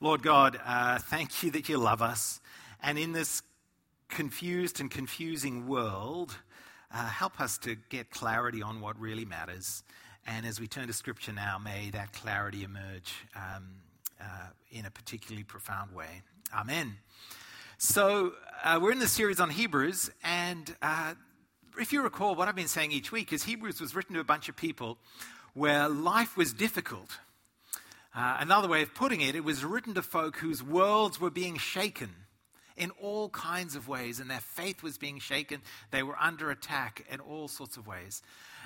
Lord God, uh, thank you that you love us. And in this confused and confusing world, uh, help us to get clarity on what really matters. And as we turn to Scripture now, may that clarity emerge um, uh, in a particularly profound way. Amen. So, uh, we're in the series on Hebrews, and uh, if you recall, what I've been saying each week is Hebrews was written to a bunch of people where life was difficult. Uh, another way of putting it, it was written to folk whose worlds were being shaken in all kinds of ways, and their faith was being shaken. They were under attack in all sorts of ways.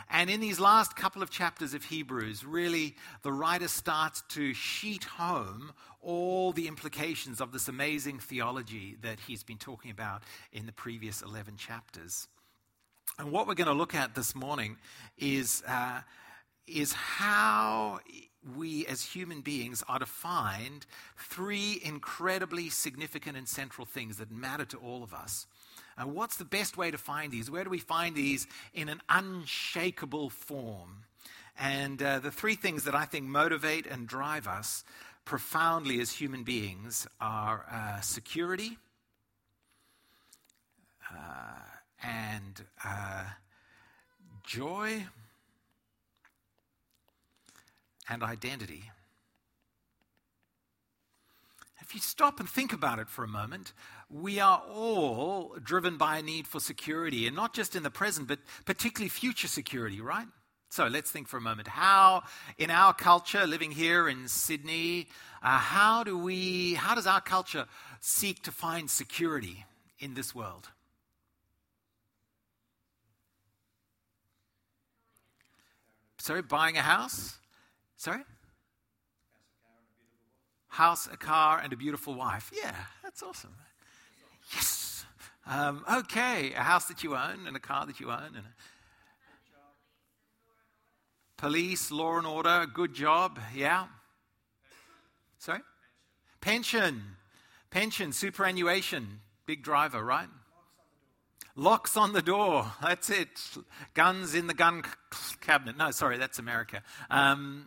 And in these last couple of chapters of Hebrews, really, the writer starts to sheet home all the implications of this amazing theology that he's been talking about in the previous 11 chapters. And what we're going to look at this morning is, uh, is how we as human beings are to find three incredibly significant and central things that matter to all of us. And what's the best way to find these? Where do we find these in an unshakable form? And uh, the three things that I think motivate and drive us profoundly as human beings are uh, security uh, and uh, joy and identity. If you stop and think about it for a moment, we are all driven by a need for security, and not just in the present, but particularly future security, right? So let's think for a moment. How, in our culture, living here in Sydney, uh, how do we, how does our culture seek to find security in this world? Sorry, buying a house? Sorry? House, a car, and a beautiful wife. Yeah, that's awesome. Yes. Um, okay, a house that you own, and a car that you own, and a Police, law and order, good job. Yeah. Sorry? Pension. Pension, superannuation. Big driver, right? Locks on the door. That's it. Guns in the gun cabinet. No, sorry, that's America. Um,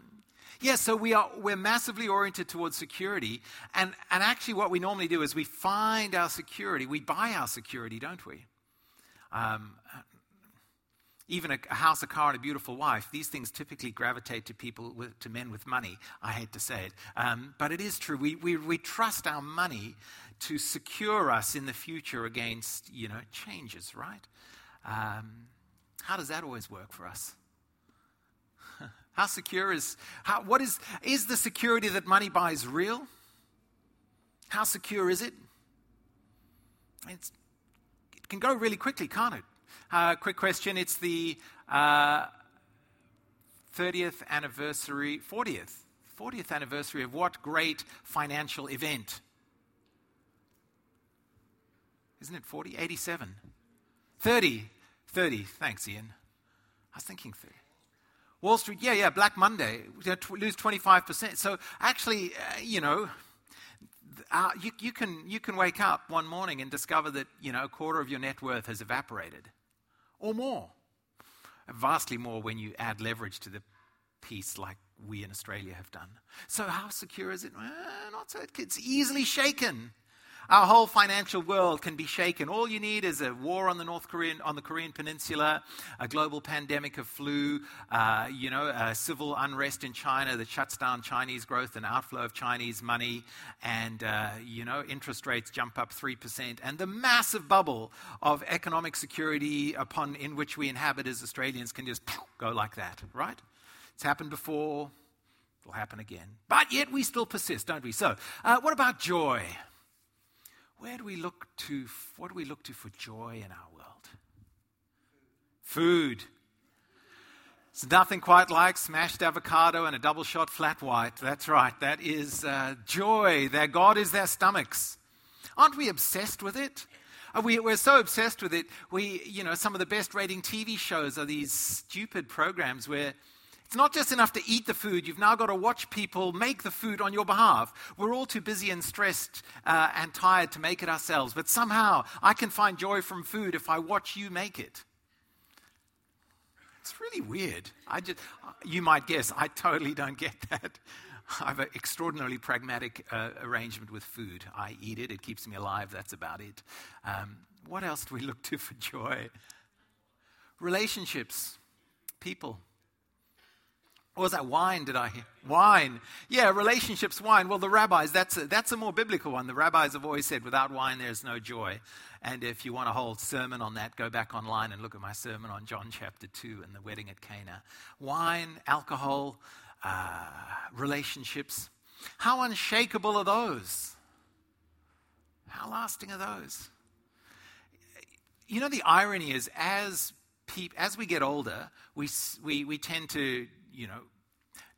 yeah, so we are we're massively oriented towards security, and and actually, what we normally do is we find our security. We buy our security, don't we? Um, even a, a, house, a car, and a beautiful wife, these things typically gravitate to people, with, to men with money. I hate to say it. Um, but it is true. We, we, we trust our money to secure us in the future against, you know, changes, right? Um, how does that always work for us? How secure is, how, what is, is the security that money buys real? How secure is it? It's, it can go really quickly, can't it? Uh, quick question. It's the uh, 30th anniversary, 40th, 40th anniversary of what great financial event? Isn't it 40? 87. 30. 30. Thanks, Ian. I was thinking 30. Wall Street, yeah, yeah, Black Monday, lose 25%. So actually, uh, you know, uh, you, you, can, you can wake up one morning and discover that, you know, a quarter of your net worth has evaporated or more. Vastly more when you add leverage to the piece like we in Australia have done. So, how secure is it? Not so. It's easily shaken. Our whole financial world can be shaken. All you need is a war on the North Korean, on the Korean Peninsula, a global pandemic of flu, uh, you know, civil unrest in China that shuts down Chinese growth and outflow of Chinese money, and uh, you know, interest rates jump up three percent, and the massive bubble of economic security upon in which we inhabit as Australians can just go like that, right? It's happened before. It'll happen again. But yet we still persist, don't we? So, uh, what about joy? Where do we look to? What do we look to for joy in our world? Food. It's nothing quite like smashed avocado and a double shot flat white. That's right. That is uh, joy. Their God is their stomachs. Aren't we obsessed with it? We, we're so obsessed with it. We, you know, some of the best rating TV shows are these stupid programs where it's not just enough to eat the food, you've now got to watch people make the food on your behalf. We're all too busy and stressed uh, and tired to make it ourselves, but somehow I can find joy from food if I watch you make it. It's really weird. I just, you might guess, I totally don't get that. I have an extraordinarily pragmatic uh, arrangement with food. I eat it, it keeps me alive, that's about it. Um, what else do we look to for joy? Relationships, people. What was that? Wine, did I hear? Wine. Yeah, relationships, wine. Well, the rabbis, that's a, that's a more biblical one. The rabbis have always said, without wine, there's no joy. And if you want a whole sermon on that, go back online and look at my sermon on John chapter 2 and the wedding at Cana. Wine, alcohol, uh, relationships. How unshakable are those? How lasting are those? You know, the irony is, as, peop- as we get older, we, we, we tend to you know,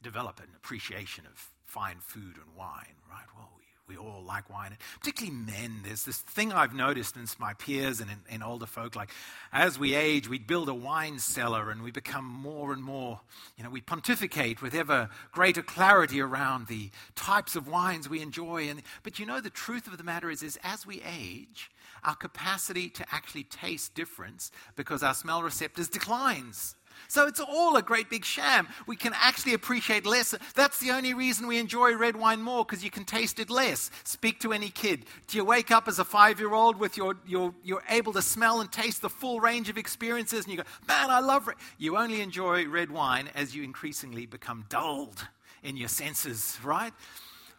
develop an appreciation of fine food and wine, right? Well, we, we all like wine, and particularly men. There's this thing I've noticed in my peers and in, in older folk, like as we age, we build a wine cellar and we become more and more, you know, we pontificate with ever greater clarity around the types of wines we enjoy. And, but you know, the truth of the matter is, is as we age, our capacity to actually taste difference because our smell receptors declines. So it's all a great big sham. We can actually appreciate less. That's the only reason we enjoy red wine more, because you can taste it less. Speak to any kid. Do you wake up as a five year old with your, your, you're able to smell and taste the full range of experiences, and you go, man, I love red. You only enjoy red wine as you increasingly become dulled in your senses, right?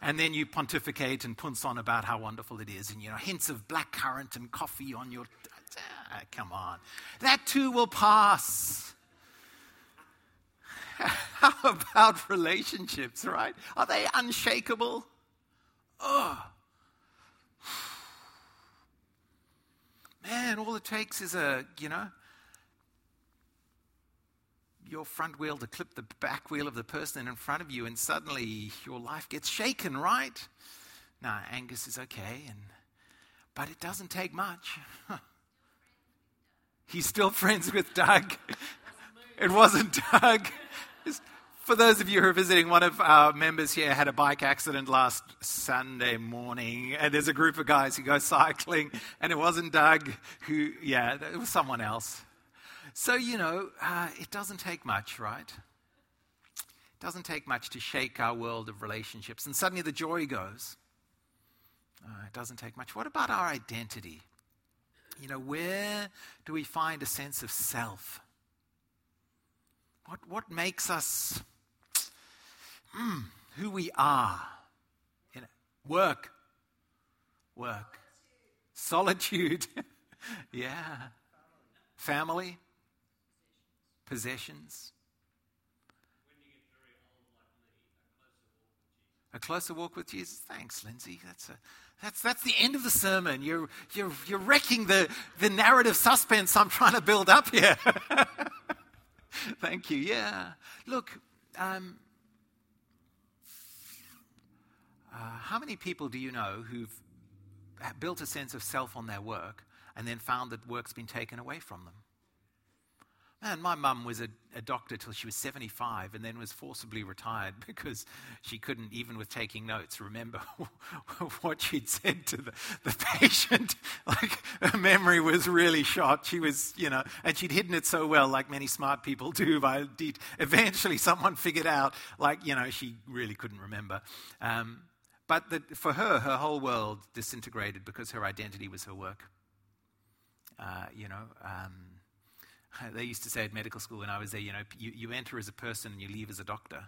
And then you pontificate and punce on about how wonderful it is, and you know, hints of black currant and coffee on your. Ah, come on. That too will pass. How about relationships, right? Are they unshakable? Oh. Man, all it takes is a, you know, your front wheel to clip the back wheel of the person in front of you, and suddenly your life gets shaken, right? Now, Angus is okay, and but it doesn't take much. He's still friends with Doug. It wasn't Doug. For those of you who are visiting, one of our members here had a bike accident last Sunday morning, and there's a group of guys who go cycling, and it wasn't Doug who, yeah, it was someone else. So, you know, uh, it doesn't take much, right? It doesn't take much to shake our world of relationships, and suddenly the joy goes. Uh, it doesn't take much. What about our identity? You know, where do we find a sense of self? What, what makes us mm, who we are? You know, work, work, solitude, yeah, family, possessions. A closer walk with Jesus. Thanks, Lindsay. That's, a, that's, that's the end of the sermon. You're, you're, you're wrecking the, the narrative suspense I'm trying to build up here. Thank you. Yeah. Look, um, uh, how many people do you know who've built a sense of self on their work and then found that work's been taken away from them? Man, my mum was a, a, doctor till she was 75 and then was forcibly retired because she couldn't, even with taking notes, remember what she'd said to the, the patient. like, her memory was really shot. She was, you know, and she'd hidden it so well, like many smart people do. By eventually, someone figured out, like, you know, she really couldn't remember. Um, but the, for her, her whole world disintegrated because her identity was her work. Uh, you know, um, they used to say at medical school when I was there, you know, you, you enter as a person and you leave as a doctor.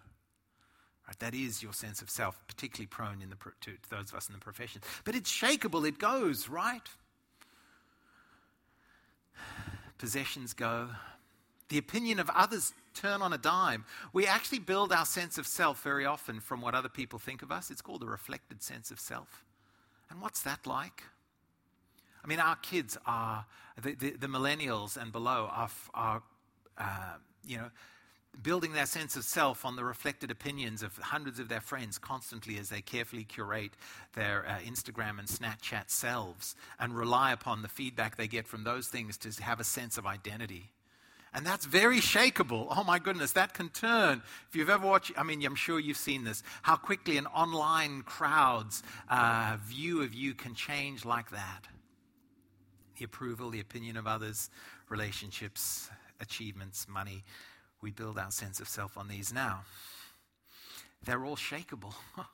Right? That is your sense of self, particularly prone in the, to, to those of us in the profession. But it's shakable, it goes, right? Possessions go. The opinion of others turn on a dime. We actually build our sense of self very often from what other people think of us. It's called a reflected sense of self. And what's that like? I mean, our kids are, the, the, the millennials and below are, are uh, you know, building their sense of self on the reflected opinions of hundreds of their friends constantly as they carefully curate their uh, Instagram and Snapchat selves and rely upon the feedback they get from those things to have a sense of identity. And that's very shakable. Oh my goodness, that can turn. If you've ever watched, I mean, I'm sure you've seen this, how quickly an online crowd's uh, view of you can change like that the approval, the opinion of others, relationships, achievements, money. We build our sense of self on these now. they're all shakable. and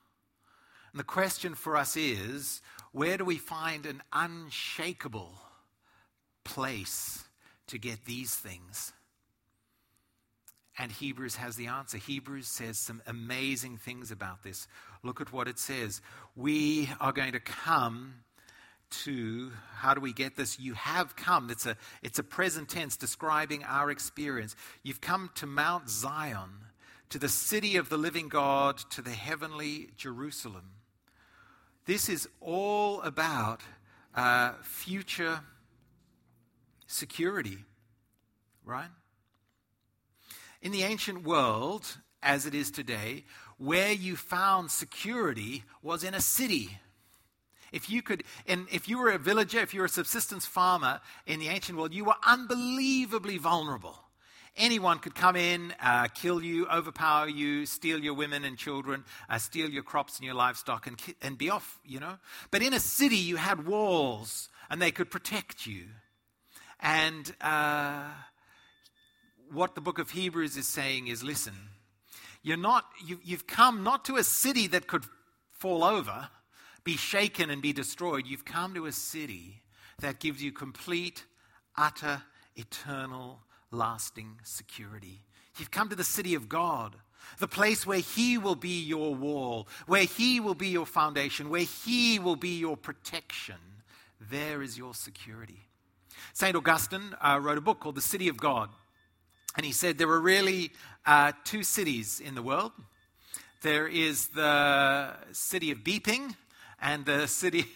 the question for us is where do we find an unshakable place to get these things? And Hebrews has the answer. Hebrews says some amazing things about this. Look at what it says. We are going to come to how do we get this? You have come. It's a it's a present tense describing our experience. You've come to mount zion to the city of the living god to the heavenly jerusalem. This is all about uh, future security right? In the ancient world as it is today where you found security was in a city if you could, and if you were a villager, if you were a subsistence farmer in the ancient world, you were unbelievably vulnerable. Anyone could come in, uh, kill you, overpower you, steal your women and children, uh, steal your crops and your livestock, and, and be off, you know. But in a city, you had walls, and they could protect you. And uh, what the book of Hebrews is saying is listen, you're not, you, you've come not to a city that could fall over be shaken and be destroyed. You've come to a city that gives you complete, utter, eternal, lasting security. You've come to the city of God, the place where He will be your wall, where He will be your foundation, where He will be your protection. There is your security. St. Augustine uh, wrote a book called The City of God. And he said there are really uh, two cities in the world. There is the city of Beeping, and the city,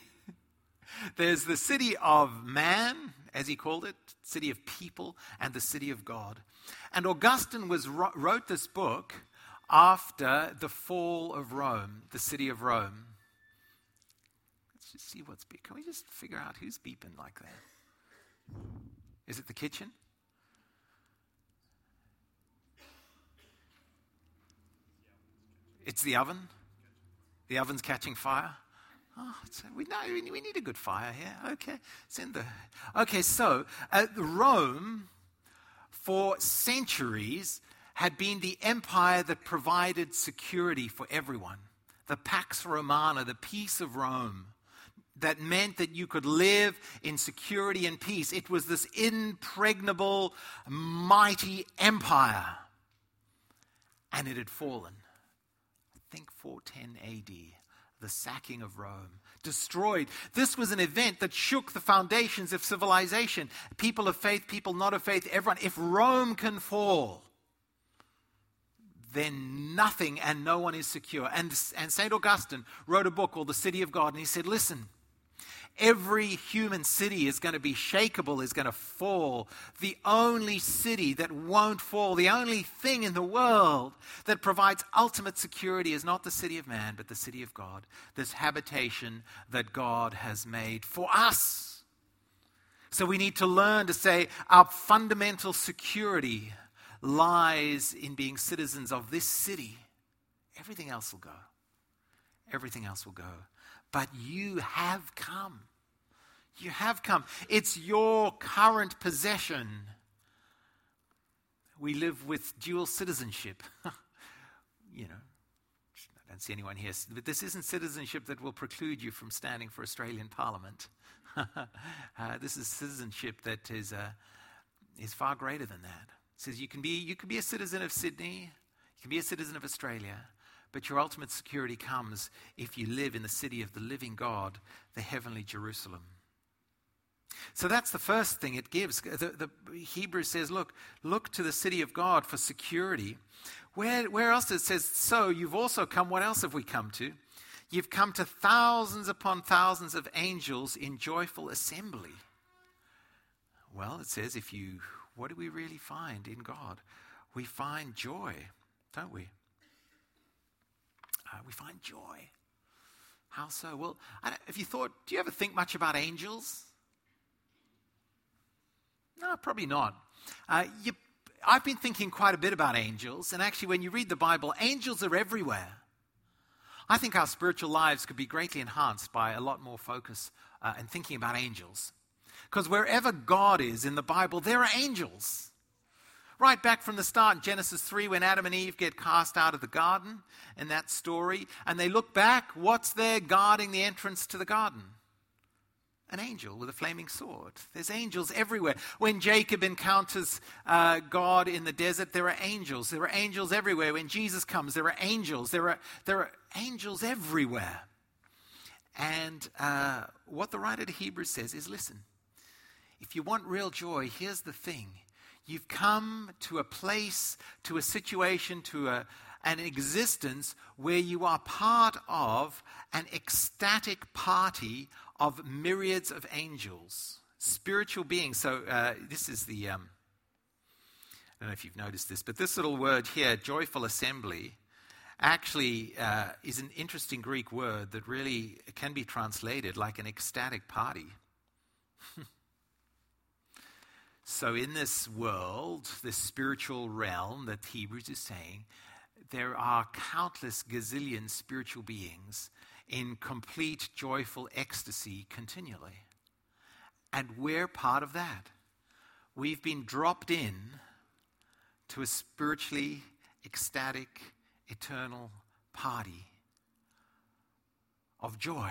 there's the city of man, as he called it, city of people, and the city of God. And Augustine was, wrote this book after the fall of Rome, the city of Rome. Let's just see what's beeping. Can we just figure out who's beeping like that? Is it the kitchen? It's the oven. The oven's catching fire. Oh, we know we need a good fire here. Okay, send the. Okay, so uh, Rome, for centuries, had been the empire that provided security for everyone. The Pax Romana, the peace of Rome, that meant that you could live in security and peace. It was this impregnable, mighty empire. And it had fallen. I think 410 AD the sacking of Rome, destroyed. This was an event that shook the foundations of civilization. People of faith, people not of faith, everyone. If Rome can fall, then nothing and no one is secure. And, and St. Augustine wrote a book called The City of God, and he said, Listen, Every human city is going to be shakable, is going to fall. The only city that won't fall, the only thing in the world that provides ultimate security is not the city of man, but the city of God, this habitation that God has made for us. So we need to learn to say our fundamental security lies in being citizens of this city. Everything else will go. Everything else will go. But you have come. You have come. It's your current possession. We live with dual citizenship. you know, I don't see anyone here, but this isn't citizenship that will preclude you from standing for Australian Parliament. uh, this is citizenship that is, uh, is far greater than that. It says you can, be, you can be a citizen of Sydney, you can be a citizen of Australia, but your ultimate security comes if you live in the city of the living God, the heavenly Jerusalem. So that's the first thing it gives. The, the Hebrew says, look, look to the city of God for security. Where, where else does it says, so you've also come, what else have we come to? You've come to thousands upon thousands of angels in joyful assembly. Well, it says, if you, what do we really find in God? We find joy, don't we? Uh, we find joy. How so? Well, if you thought, do you ever think much about angels? No, probably not. Uh, you, I've been thinking quite a bit about angels, and actually, when you read the Bible, angels are everywhere. I think our spiritual lives could be greatly enhanced by a lot more focus uh, and thinking about angels. Because wherever God is in the Bible, there are angels. right back from the start in Genesis 3 when Adam and Eve get cast out of the garden in that story. And they look back, what's there guarding the entrance to the garden? An angel with a flaming sword. There's angels everywhere. When Jacob encounters uh, God in the desert, there are angels. There are angels everywhere. When Jesus comes, there are angels. There are, there are angels everywhere. And uh, what the writer to Hebrews says is listen, if you want real joy, here's the thing. You've come to a place, to a situation, to a, an existence where you are part of an ecstatic party of myriads of angels, spiritual beings. So, uh, this is the, um, I don't know if you've noticed this, but this little word here, joyful assembly, actually uh, is an interesting Greek word that really can be translated like an ecstatic party. so, in this world, this spiritual realm that Hebrews is saying, there are countless gazillion spiritual beings in complete joyful ecstasy continually. And we're part of that. We've been dropped in to a spiritually ecstatic eternal party of joy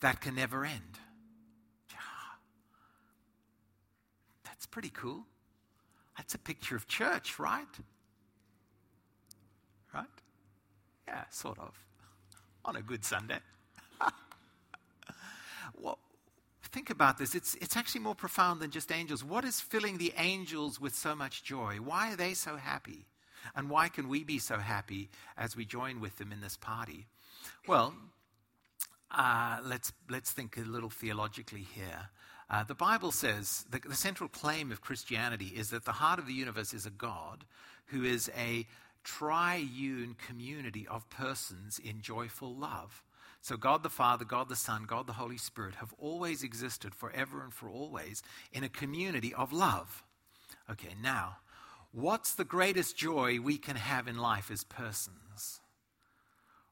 that can never end. That's pretty cool. That's a picture of church, right? Right? Yeah, sort of. On a good Sunday. well, think about this. It's, it's actually more profound than just angels. What is filling the angels with so much joy? Why are they so happy? And why can we be so happy as we join with them in this party? Well, uh, let's, let's think a little theologically here. Uh, the Bible says the, the central claim of Christianity is that the heart of the universe is a God who is a triune community of persons in joyful love. So, God the Father, God the Son, God the Holy Spirit have always existed forever and for always in a community of love. Okay, now, What's the greatest joy we can have in life as persons?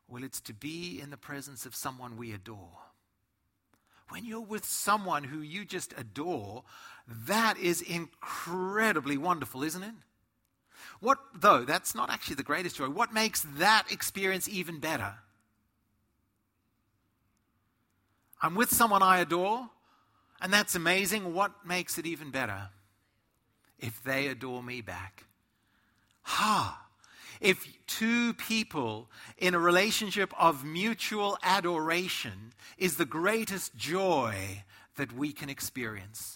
Well, it's to be in the presence of someone we adore. When you're with someone who you just adore, that is incredibly wonderful, isn't it? What, though, that's not actually the greatest joy. What makes that experience even better? I'm with someone I adore, and that's amazing. What makes it even better? if they adore me back. Ha! If two people in a relationship of mutual adoration is the greatest joy that we can experience.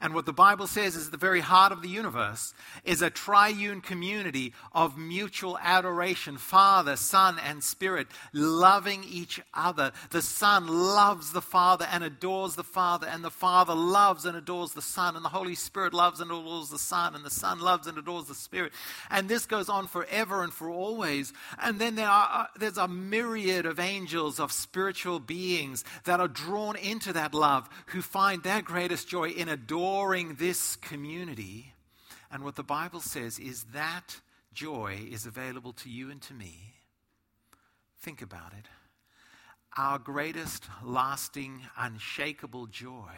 And what the Bible says is the very heart of the universe is a triune community of mutual adoration Father, Son, and Spirit loving each other. The Son loves the Father and adores the Father, and the Father loves and adores the Son, and the Holy Spirit loves and adores the Son, and the Son loves and adores the Spirit. And this goes on forever and for always. And then there are, uh, there's a myriad of angels, of spiritual beings that are drawn into that love who find their greatest joy in adoring adoring this community. And what the Bible says is that joy is available to you and to me. Think about it. Our greatest, lasting, unshakable joy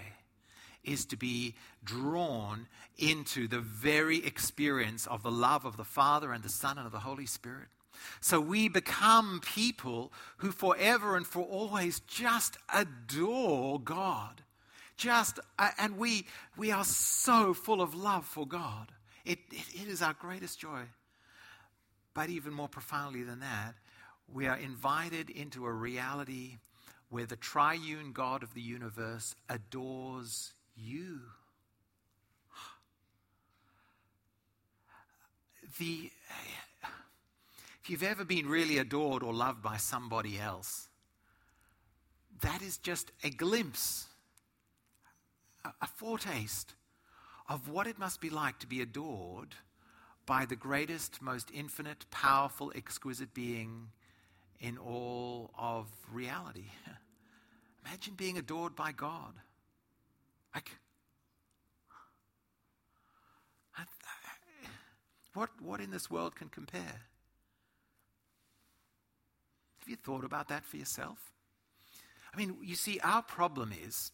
is to be drawn into the very experience of the love of the Father and the Son and of the Holy Spirit. So we become people who forever and for always just adore God just, uh, and we, we are so full of love for God. It, it, it is our greatest joy. But even more profoundly than that, we are invited into a reality where the triune God of the universe adores you. The, if you've ever been really adored or loved by somebody else, that is just a glimpse a foretaste of what it must be like to be adored by the greatest, most infinite, powerful, exquisite being in all of reality. Imagine being adored by God. Like, what, what in this world can compare? Have you thought about that for yourself? I mean, you see, our problem is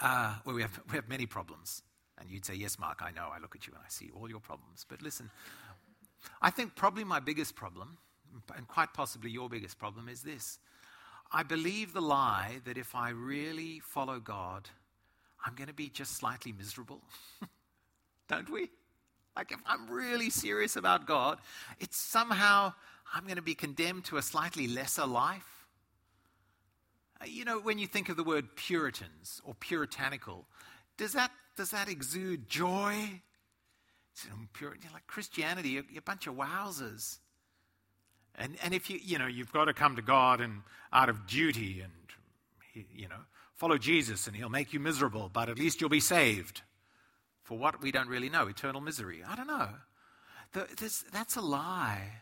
uh, well, we have, we have many problems. And you'd say, Yes, Mark, I know. I look at you and I see all your problems. But listen, I think probably my biggest problem, and quite possibly your biggest problem, is this. I believe the lie that if I really follow God, I'm going to be just slightly miserable. Don't we? Like, if I'm really serious about God, it's somehow I'm going to be condemned to a slightly lesser life. You know, when you think of the word Puritans or puritanical, does that, does that exude joy? Pure, like Christianity, you're, you're a bunch of wowsers. And, and if you, you know, you've got to come to God and out of duty and, you know, follow Jesus and he'll make you miserable, but at least you'll be saved. For what we don't really know, eternal misery. I don't know. The, this, that's a lie.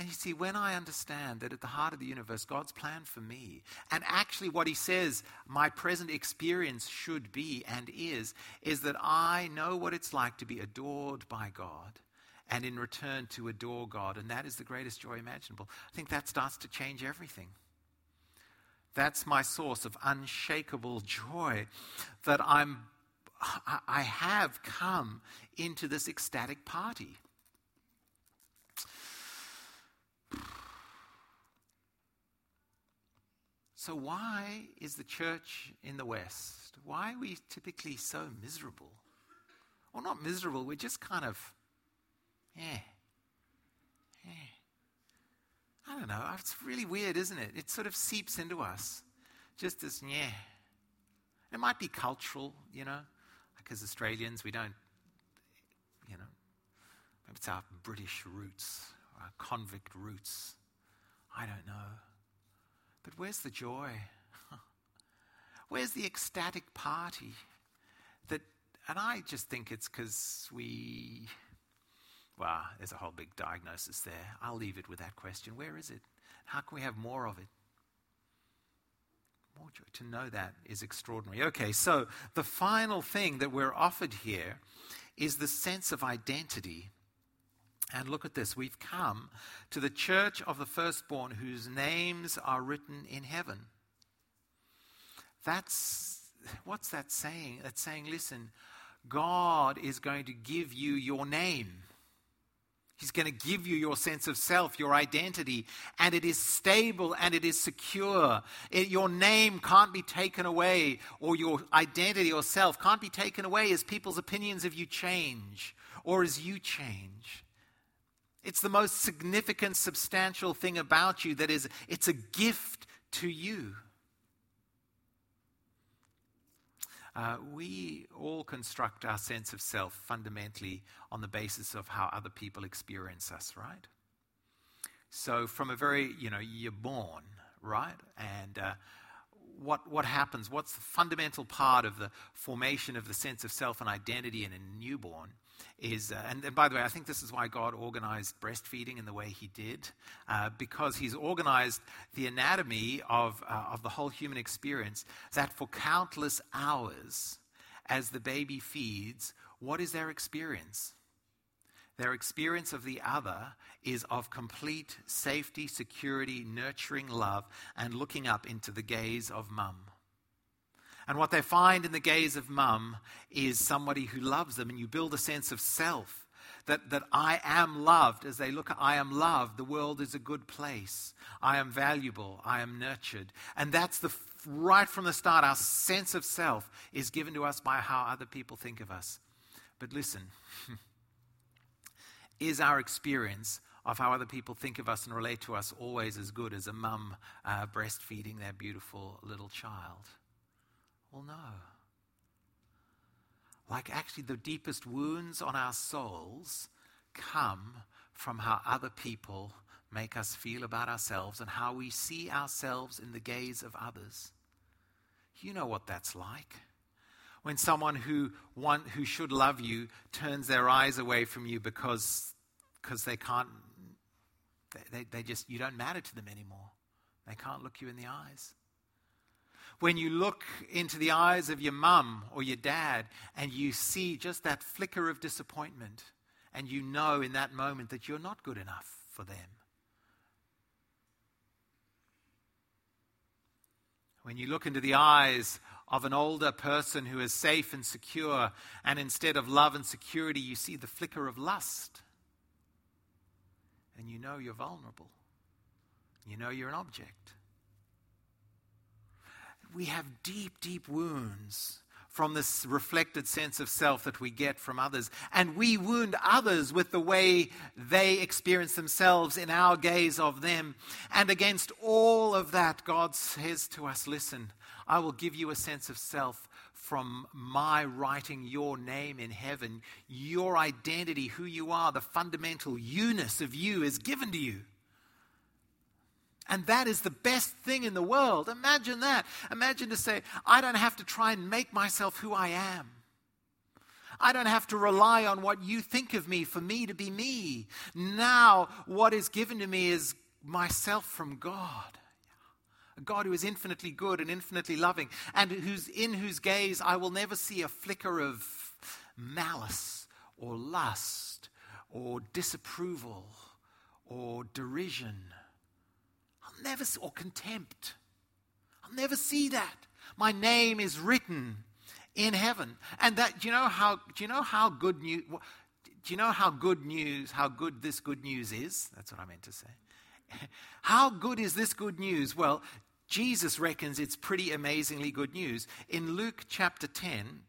And you see, when I understand that at the heart of the universe, God's plan for me, and actually what He says my present experience should be and is, is that I know what it's like to be adored by God and in return to adore God. And that is the greatest joy imaginable. I think that starts to change everything. That's my source of unshakable joy that I'm I have come into this ecstatic party. So, why is the church in the West, why are we typically so miserable? Well, not miserable, we're just kind of, yeah, yeah. I don't know. It's really weird, isn't it? It sort of seeps into us. Just this, yeah. It might be cultural, you know because Australians, we don't, you know, maybe it's our British roots, our convict roots. I don't know. But where's the joy? where's the ecstatic party? That, and I just think it's because we, well, there's a whole big diagnosis there. I'll leave it with that question. Where is it? How can we have more of it? More joy. To know that is extraordinary. Okay, so the final thing that we're offered here is the sense of identity. And look at this. We've come to the church of the firstborn whose names are written in heaven. That's what's that saying? That's saying, listen, God is going to give you your name. He's going to give you your sense of self, your identity, and it is stable and it is secure. It, your name can't be taken away, or your identity or self can't be taken away as people's opinions of you change or as you change. It's the most significant, substantial thing about you that is, it's a gift to you. Uh, we all construct our sense of self fundamentally on the basis of how other people experience us, right? So, from a very, you know, you're born, right? And uh, what, what happens? What's the fundamental part of the formation of the sense of self and identity in a newborn? Is, uh, and, and, by the way, I think this is why God organized breastfeeding in the way He did, uh, because He's organized the anatomy of, uh, of the whole human experience that for countless hours, as the baby feeds, what is their experience? Their experience of the other is of complete safety, security, nurturing love, and looking up into the gaze of mum. And what they find in the gaze of mum is somebody who loves them, and you build a sense of self. That, that I am loved as they look at I am loved. The world is a good place. I am valuable. I am nurtured. And that's the right from the start, our sense of self is given to us by how other people think of us. But listen, is our experience of how other people think of us and relate to us always as good as a mum uh, breastfeeding their beautiful little child? Well, no. Like, actually, the deepest wounds on our souls come from how other people make us feel about ourselves and how we see ourselves in the gaze of others. You know what that's like. When someone who, want, who should love you turns their eyes away from you because, because they can't, they, they just, you don't matter to them anymore. They can't look you in the eyes when you look into the eyes of your mum or your dad and you see just that flicker of disappointment, and you know in that moment that you're not good enough for them. When you look into the eyes of an older person who is safe and secure, and instead of love and security, you see the flicker of lust. And you know you're vulnerable. You know you're an object. We have deep, deep wounds from this reflected sense of self that we get from others. And we wound others with the way they experience themselves in our gaze of them. And against all of that, God says to us, Listen, I will give you a sense of self from my writing your name in heaven. Your identity, who you are, the fundamental you-ness of you is given to you. And that is the best thing in the world. Imagine that. Imagine to say, I don't have to try and make myself who I am. I don't have to rely on what you think of me for me to be me. Now, what is given to me is myself from God. A God who is infinitely good and infinitely loving, and who's, in whose gaze I will never see a flicker of malice or lust or disapproval or derision never, or contempt. I'll never see that. My name is written in heaven. And that, do you know how, do you know how good news, do you know how good news, how good this good news is? That's what I meant to say. How good is this good news? Well, Jesus reckons it's pretty amazingly good news. In Luke chapter 10,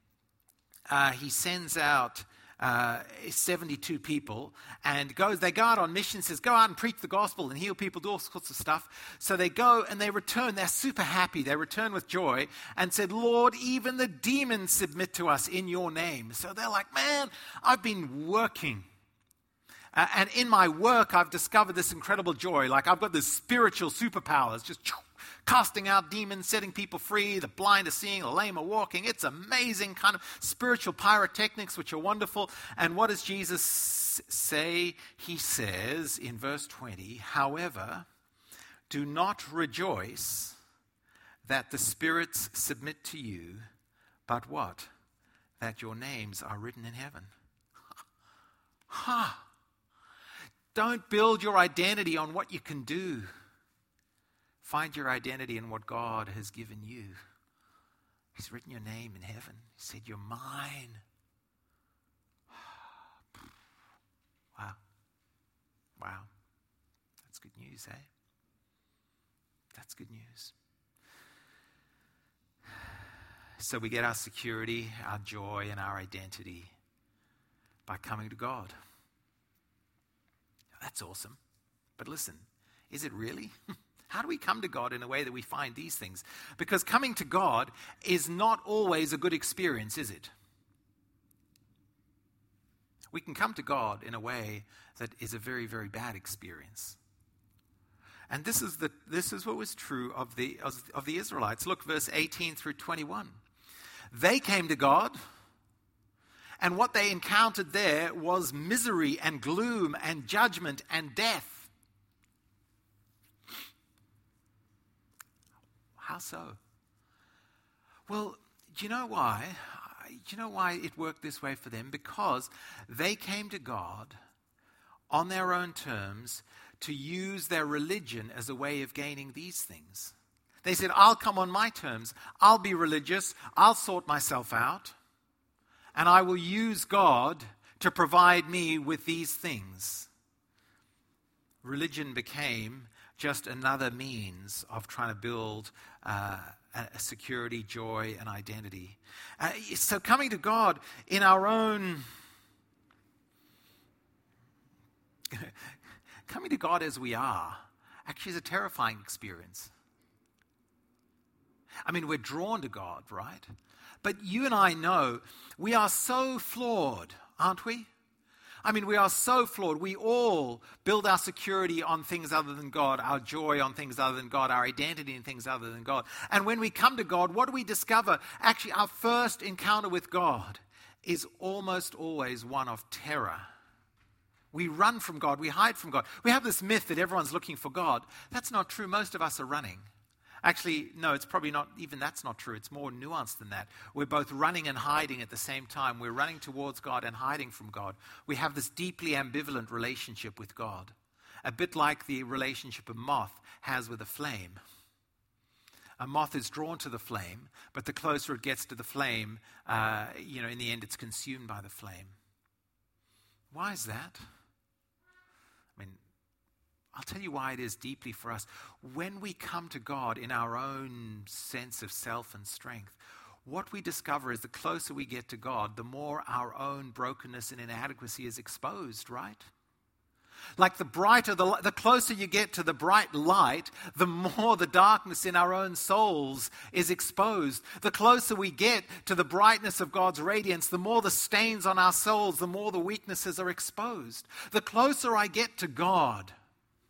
uh, he sends out uh, 72 people and goes they go out on mission says go out and preach the gospel and heal people do all sorts of stuff. So they go and they return. They're super happy. They return with joy and said lord even the demons submit to us in your name. So they're like man i've been working. Uh, and in my work i've discovered this incredible joy. Like i've got this spiritual superpowers just casting out demons, setting people free, the blind are seeing, the lame are walking. It's amazing kind of spiritual pyrotechnics, which are wonderful. And what does Jesus say? He says in verse 20, however, do not rejoice that the spirits submit to you, but what? That your names are written in heaven. Ha! Don't build your identity on what you can do. Find your identity in what God has given you. He's written your name in heaven. He said, You're mine. Wow. Wow. That's good news, eh? That's good news. So we get our security, our joy, and our identity by coming to God. That's awesome. But listen, is it really? How do we come to God in a way that we find these things? Because coming to God is not always a good experience, is it? We can come to God in a way that is a very, very bad experience. And this is, the, this is what was true of the, of the Israelites. Look, verse 18 through 21. They came to God, and what they encountered there was misery and gloom and judgment and death. How so? Well, do you know why? Do you know why it worked this way for them? Because they came to God on their own terms to use their religion as a way of gaining these things. They said, I'll come on my terms. I'll be religious. I'll sort myself out. And I will use God to provide me with these things. Religion became just another means of trying to build uh, a security, joy, and identity. Uh, so coming to God in our own. coming to God as we are actually is a terrifying experience. I mean, we're drawn to God, right? But you and I know we are so flawed, aren't we? I mean, we are so flawed. We all build our security on things other than God, our joy on things other than God, our identity in things other than God. And when we come to God, what do we discover? Actually, our first encounter with God is almost always one of terror. We run from God, we hide from God. We have this myth that everyone's looking for God. That's not true. Most of us are running. Actually, no, it's probably not, even that's not true. It's more nuanced than that. We're both running and hiding at the same time. We're running towards God and hiding from God. We have this deeply ambivalent relationship with God, a bit like the relationship a moth has with a flame. a moth is drawn to the flame, but the closer it gets to the flame, uh, you know, in the end, it's consumed by the flame. Why is that? I'll tell you why it is deeply for us. When we come to God in our own sense of self and strength, what we discover is the closer we get to God, the more our own brokenness and inadequacy is exposed, right? Like the brighter, the, the closer you get to the bright light, the more the darkness in our own souls is exposed. The closer we get to the brightness of God's radiance, the more the stains on our souls, the more the weaknesses are exposed. The closer I get to God,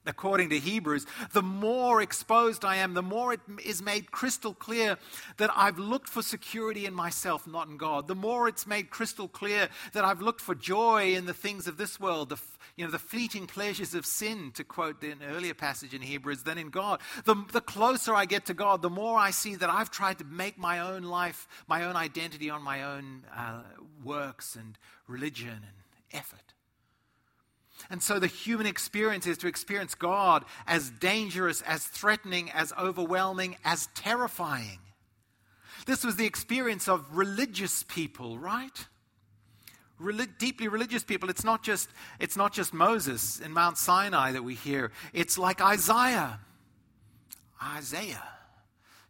according to Hebrews, the more exposed I am, the more it is made crystal clear that I've looked for security in myself, not in God. The more it's made crystal clear that I've looked for joy in the things of this world, the, you know, the fleeting pleasures of sin, to quote an earlier passage in Hebrews, than in God. The, the closer I get to God, the more I see that I've tried to make my own life, my own identity on my own uh, works and religion and effort. And so the human experience is to experience God as dangerous, as threatening, as overwhelming, as terrifying. This was the experience of religious people, right? Reli- deeply religious people. It's not just it's not just Moses in Mount Sinai that we hear. It's like Isaiah. Isaiah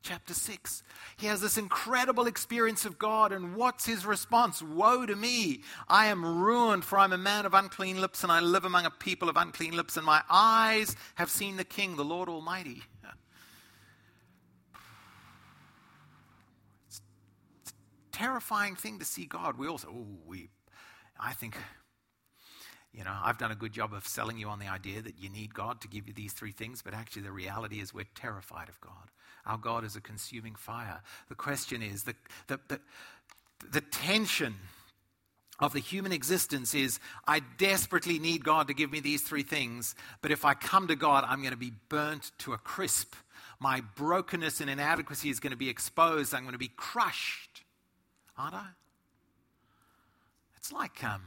chapter 6. He has this incredible experience of God, and what's his response? Woe to me! I am ruined, for I'm a man of unclean lips, and I live among a people of unclean lips, and my eyes have seen the King, the Lord Almighty. It's, a terrifying thing to see God. We also, oh, we, I think you know, I've done a good job of selling you on the idea that you need God to give you these three things, but actually the reality is we're terrified of God. Our God is a consuming fire. The question is the, the, the, the tension of the human existence is I desperately need God to give me these three things, but if I come to God, I'm going to be burnt to a crisp. My brokenness and inadequacy is going to be exposed. I'm going to be crushed. Aren't I? It's like um,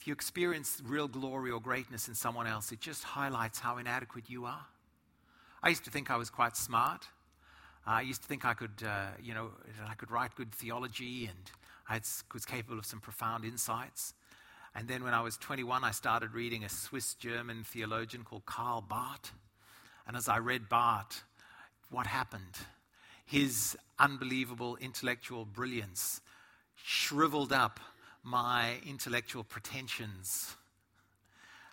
if you experience real glory or greatness in someone else, it just highlights how inadequate you are. I used to think I was quite smart. I used to think I could, uh, you know, I could write good theology and I was capable of some profound insights. And then when I was 21, I started reading a Swiss German theologian called Karl Barth. And as I read Barth, what happened? His unbelievable intellectual brilliance shriveled up my intellectual pretensions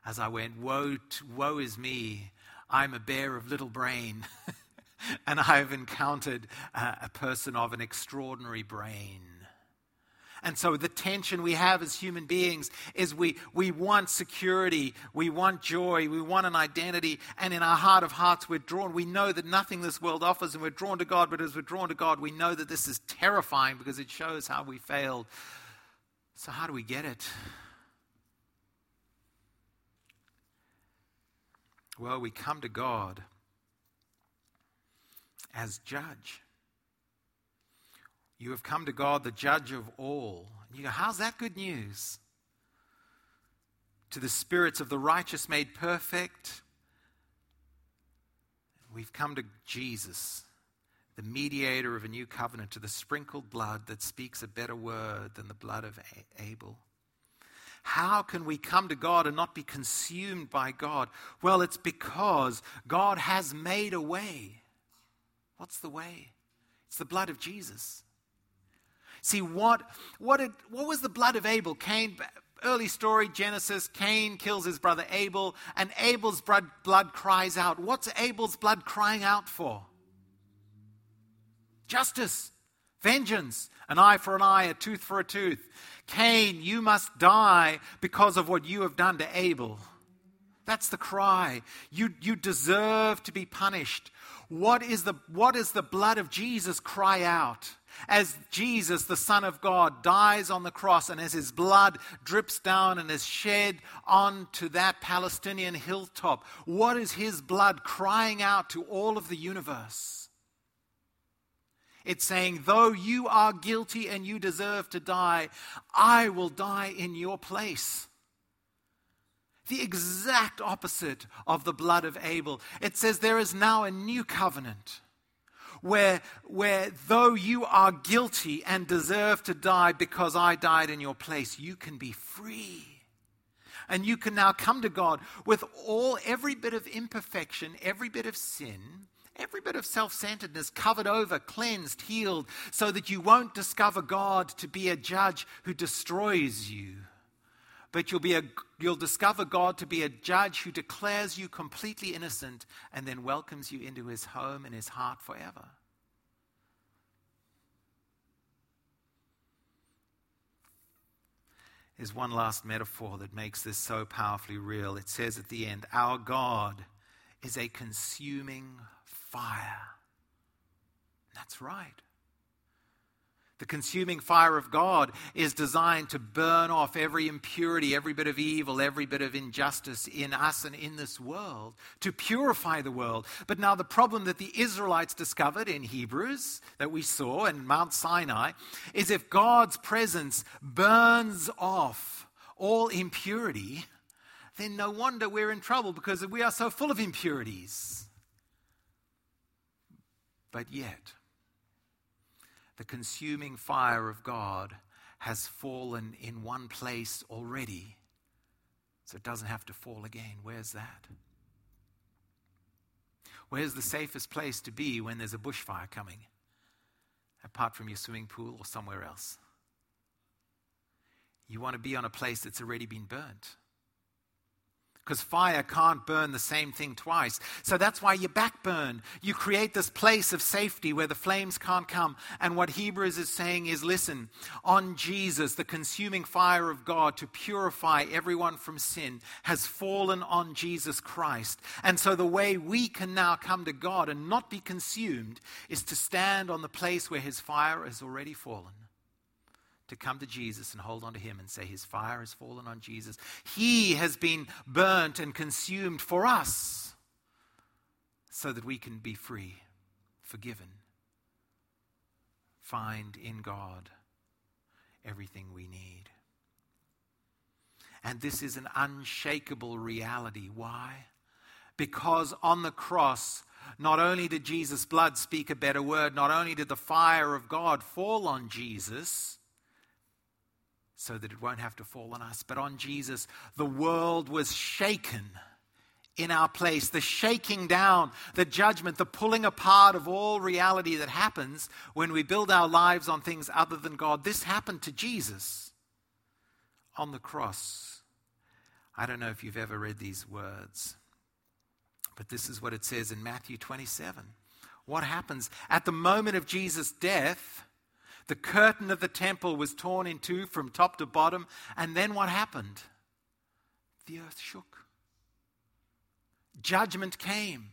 as I went, Woe, woe is me, I'm a bear of little brain. and I've encountered uh, a person of an extraordinary brain. And so the tension we have as human beings is we, we want security, we want joy, we want an identity, and in our heart of hearts we're drawn. We know that nothing this world offers, and we're drawn to God, but as we're drawn to God, we know that this is terrifying because it shows how we failed. So, how do we get it? Well, we come to God as judge. You have come to God, the judge of all. You go, how's that good news? To the spirits of the righteous made perfect, we've come to Jesus, the mediator of a new covenant, to the sprinkled blood that speaks a better word than the blood of Abel. How can we come to God and not be consumed by God? Well, it's because God has made a way. What's the way? It's the blood of Jesus. See, what, what, it, what was the blood of Abel? Cain, early story, Genesis, Cain kills his brother Abel, and Abel's blood, blood cries out. What's Abel's blood crying out for? Justice, vengeance, an eye for an eye, a tooth for a tooth. Cain, you must die because of what you have done to Abel. That's the cry. You, you deserve to be punished. What is, the, what is the blood of Jesus cry out? As Jesus, the Son of God, dies on the cross and as his blood drips down and is shed onto that Palestinian hilltop, what is his blood crying out to all of the universe? It's saying, though you are guilty and you deserve to die, I will die in your place. The exact opposite of the blood of Abel. It says there is now a new covenant. where, where though you are guilty and deserve to die because I died in your place, you can be free. And you can now come to God with all, every bit of imperfection, every bit of sin, every bit of self centeredness covered over, cleansed, healed, so that you won't discover God to be a judge who destroys you. But you'll, be a, you'll discover God to be a judge who declares you completely innocent and then welcomes you into his home and his heart forever. There's one last metaphor that makes this so powerfully real. It says at the end, Our God is a consuming fire. That's right. The consuming fire of God is designed to burn off every impurity, every bit of evil, every bit of injustice in us and in this world, to purify the world. But now, the problem that the Israelites discovered in Hebrews, that we saw in Mount Sinai, is if God's presence burns off all impurity, then no wonder we're in trouble because we are so full of impurities. But yet, the consuming fire of God has fallen in one place already, so it doesn't have to fall again. Where's that? Where's the safest place to be when there's a bushfire coming, apart from your swimming pool or somewhere else? You want to be on a place that's already been burnt because fire can't burn the same thing twice. So that's why you backburn. You create this place of safety where the flames can't come. And what Hebrews is saying is listen, on Jesus, the consuming fire of God to purify everyone from sin has fallen on Jesus Christ. And so the way we can now come to God and not be consumed is to stand on the place where his fire has already fallen to come to Jesus and hold on to Him and say, His fire has fallen on Jesus. He has been burnt and consumed for us so that we can be free, forgiven, find in God everything we need. And this is an unshakable reality. Why? Because on the cross, not only did Jesus' blood speak a better word, not only did the fire of God fall on Jesus, so that it won't have to fall on us. But on Jesus, the world was shaken in our place. The shaking down, the judgment, the pulling apart of all reality that happens when we build our lives on things other than God. This happened to Jesus on the cross. I don't know if you've ever read these words, but this is what it says in Matthew 27. What happens at the moment of Jesus' death? The curtain of the temple was torn in two from top to bottom. And then what happened? The earth shook. Judgment came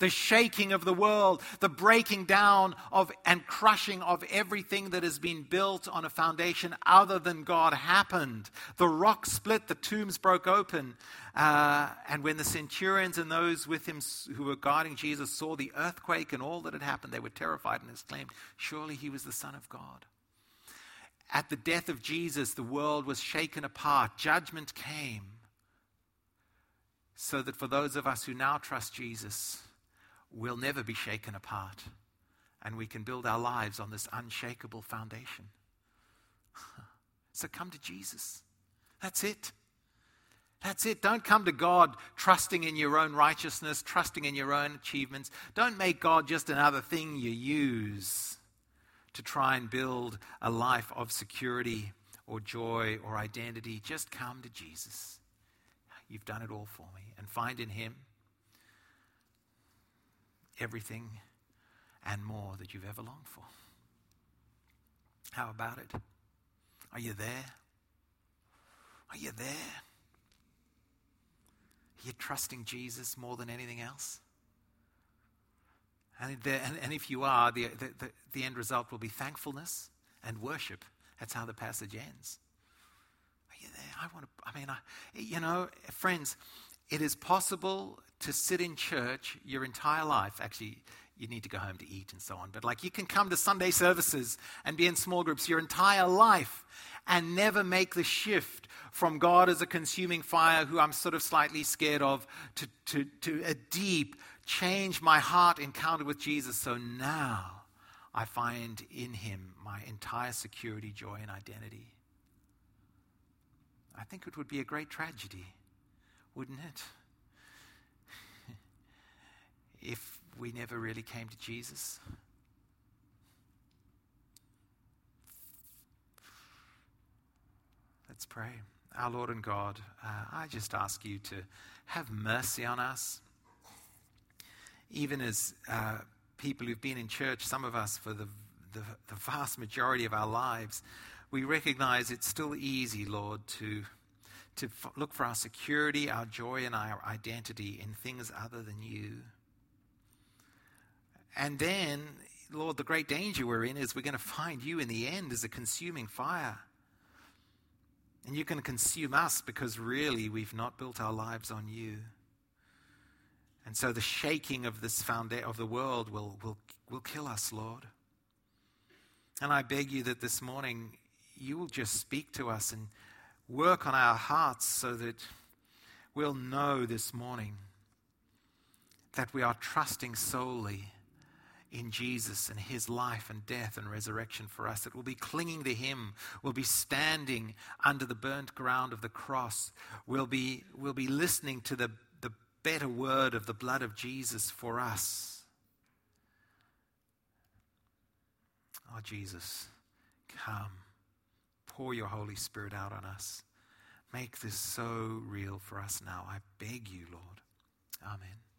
the shaking of the world, the breaking down of and crushing of everything that has been built on a foundation other than God happened. The rock split, the tombs broke open. Uh, and when the centurions and those with him who were guarding Jesus saw the earthquake and all that had happened, they were terrified and exclaimed, Surely he was the Son of God. At the death of Jesus, the world was shaken apart, judgment came. So that for those of us who now trust Jesus, will never be shaken apart. And we can build our lives on this unshakable foundation. so come to Jesus. That's it. That's it. Don't come to God trusting in your own righteousness, trusting in your own achievements. Don't make God just another thing you use to try and build a life of security or joy or identity. Just come to Jesus. You've done it all for me. And find in Him everything and more that you've ever longed for. How about it? Are you there? Are you there? Are you trusting Jesus more than anything else? And, there, and, and, if you are, the, the, the end result will be thankfulness and worship. That's how the passage ends. Are you there? I want to, I mean, I, you know, friends, it is possible to sit in church your entire life. Actually, you need to go home to eat and so on. But like you can come to Sunday services and be in small groups your entire life and never make the shift from God as a consuming fire, who I'm sort of slightly scared of, to, to, to a deep, change my heart encounter with Jesus. So now I find in him my entire security, joy, and identity. I think it would be a great tragedy, wouldn't it? If we never really came to Jesus. Let's pray. Our Lord and God, uh, I just ask you to have mercy on us. Even as uh, people who've been in church, some of us for the, the, the vast majority of our lives, we recognize it's still easy, Lord, to, to f- look for our security, our joy, and our identity in things other than you. And then, Lord, the great danger we're in is we're going to find you in the end as a consuming fire. And you're going to consume us because really we've not built our lives on you. And so the shaking of this foundation of the world will, will, will kill us, Lord. And I beg you that this morning you will just speak to us and work on our hearts so that we'll know this morning that we are trusting solely in Jesus and his life and death and resurrection for us, that we'll be clinging to him, we'll be standing under the burnt ground of the cross, we'll be, we'll be listening to the, the better word of the blood of Jesus for us. Oh, Jesus, come. Pour your Holy Spirit out on us. Make this so real for us now. I beg you, Lord. Amen.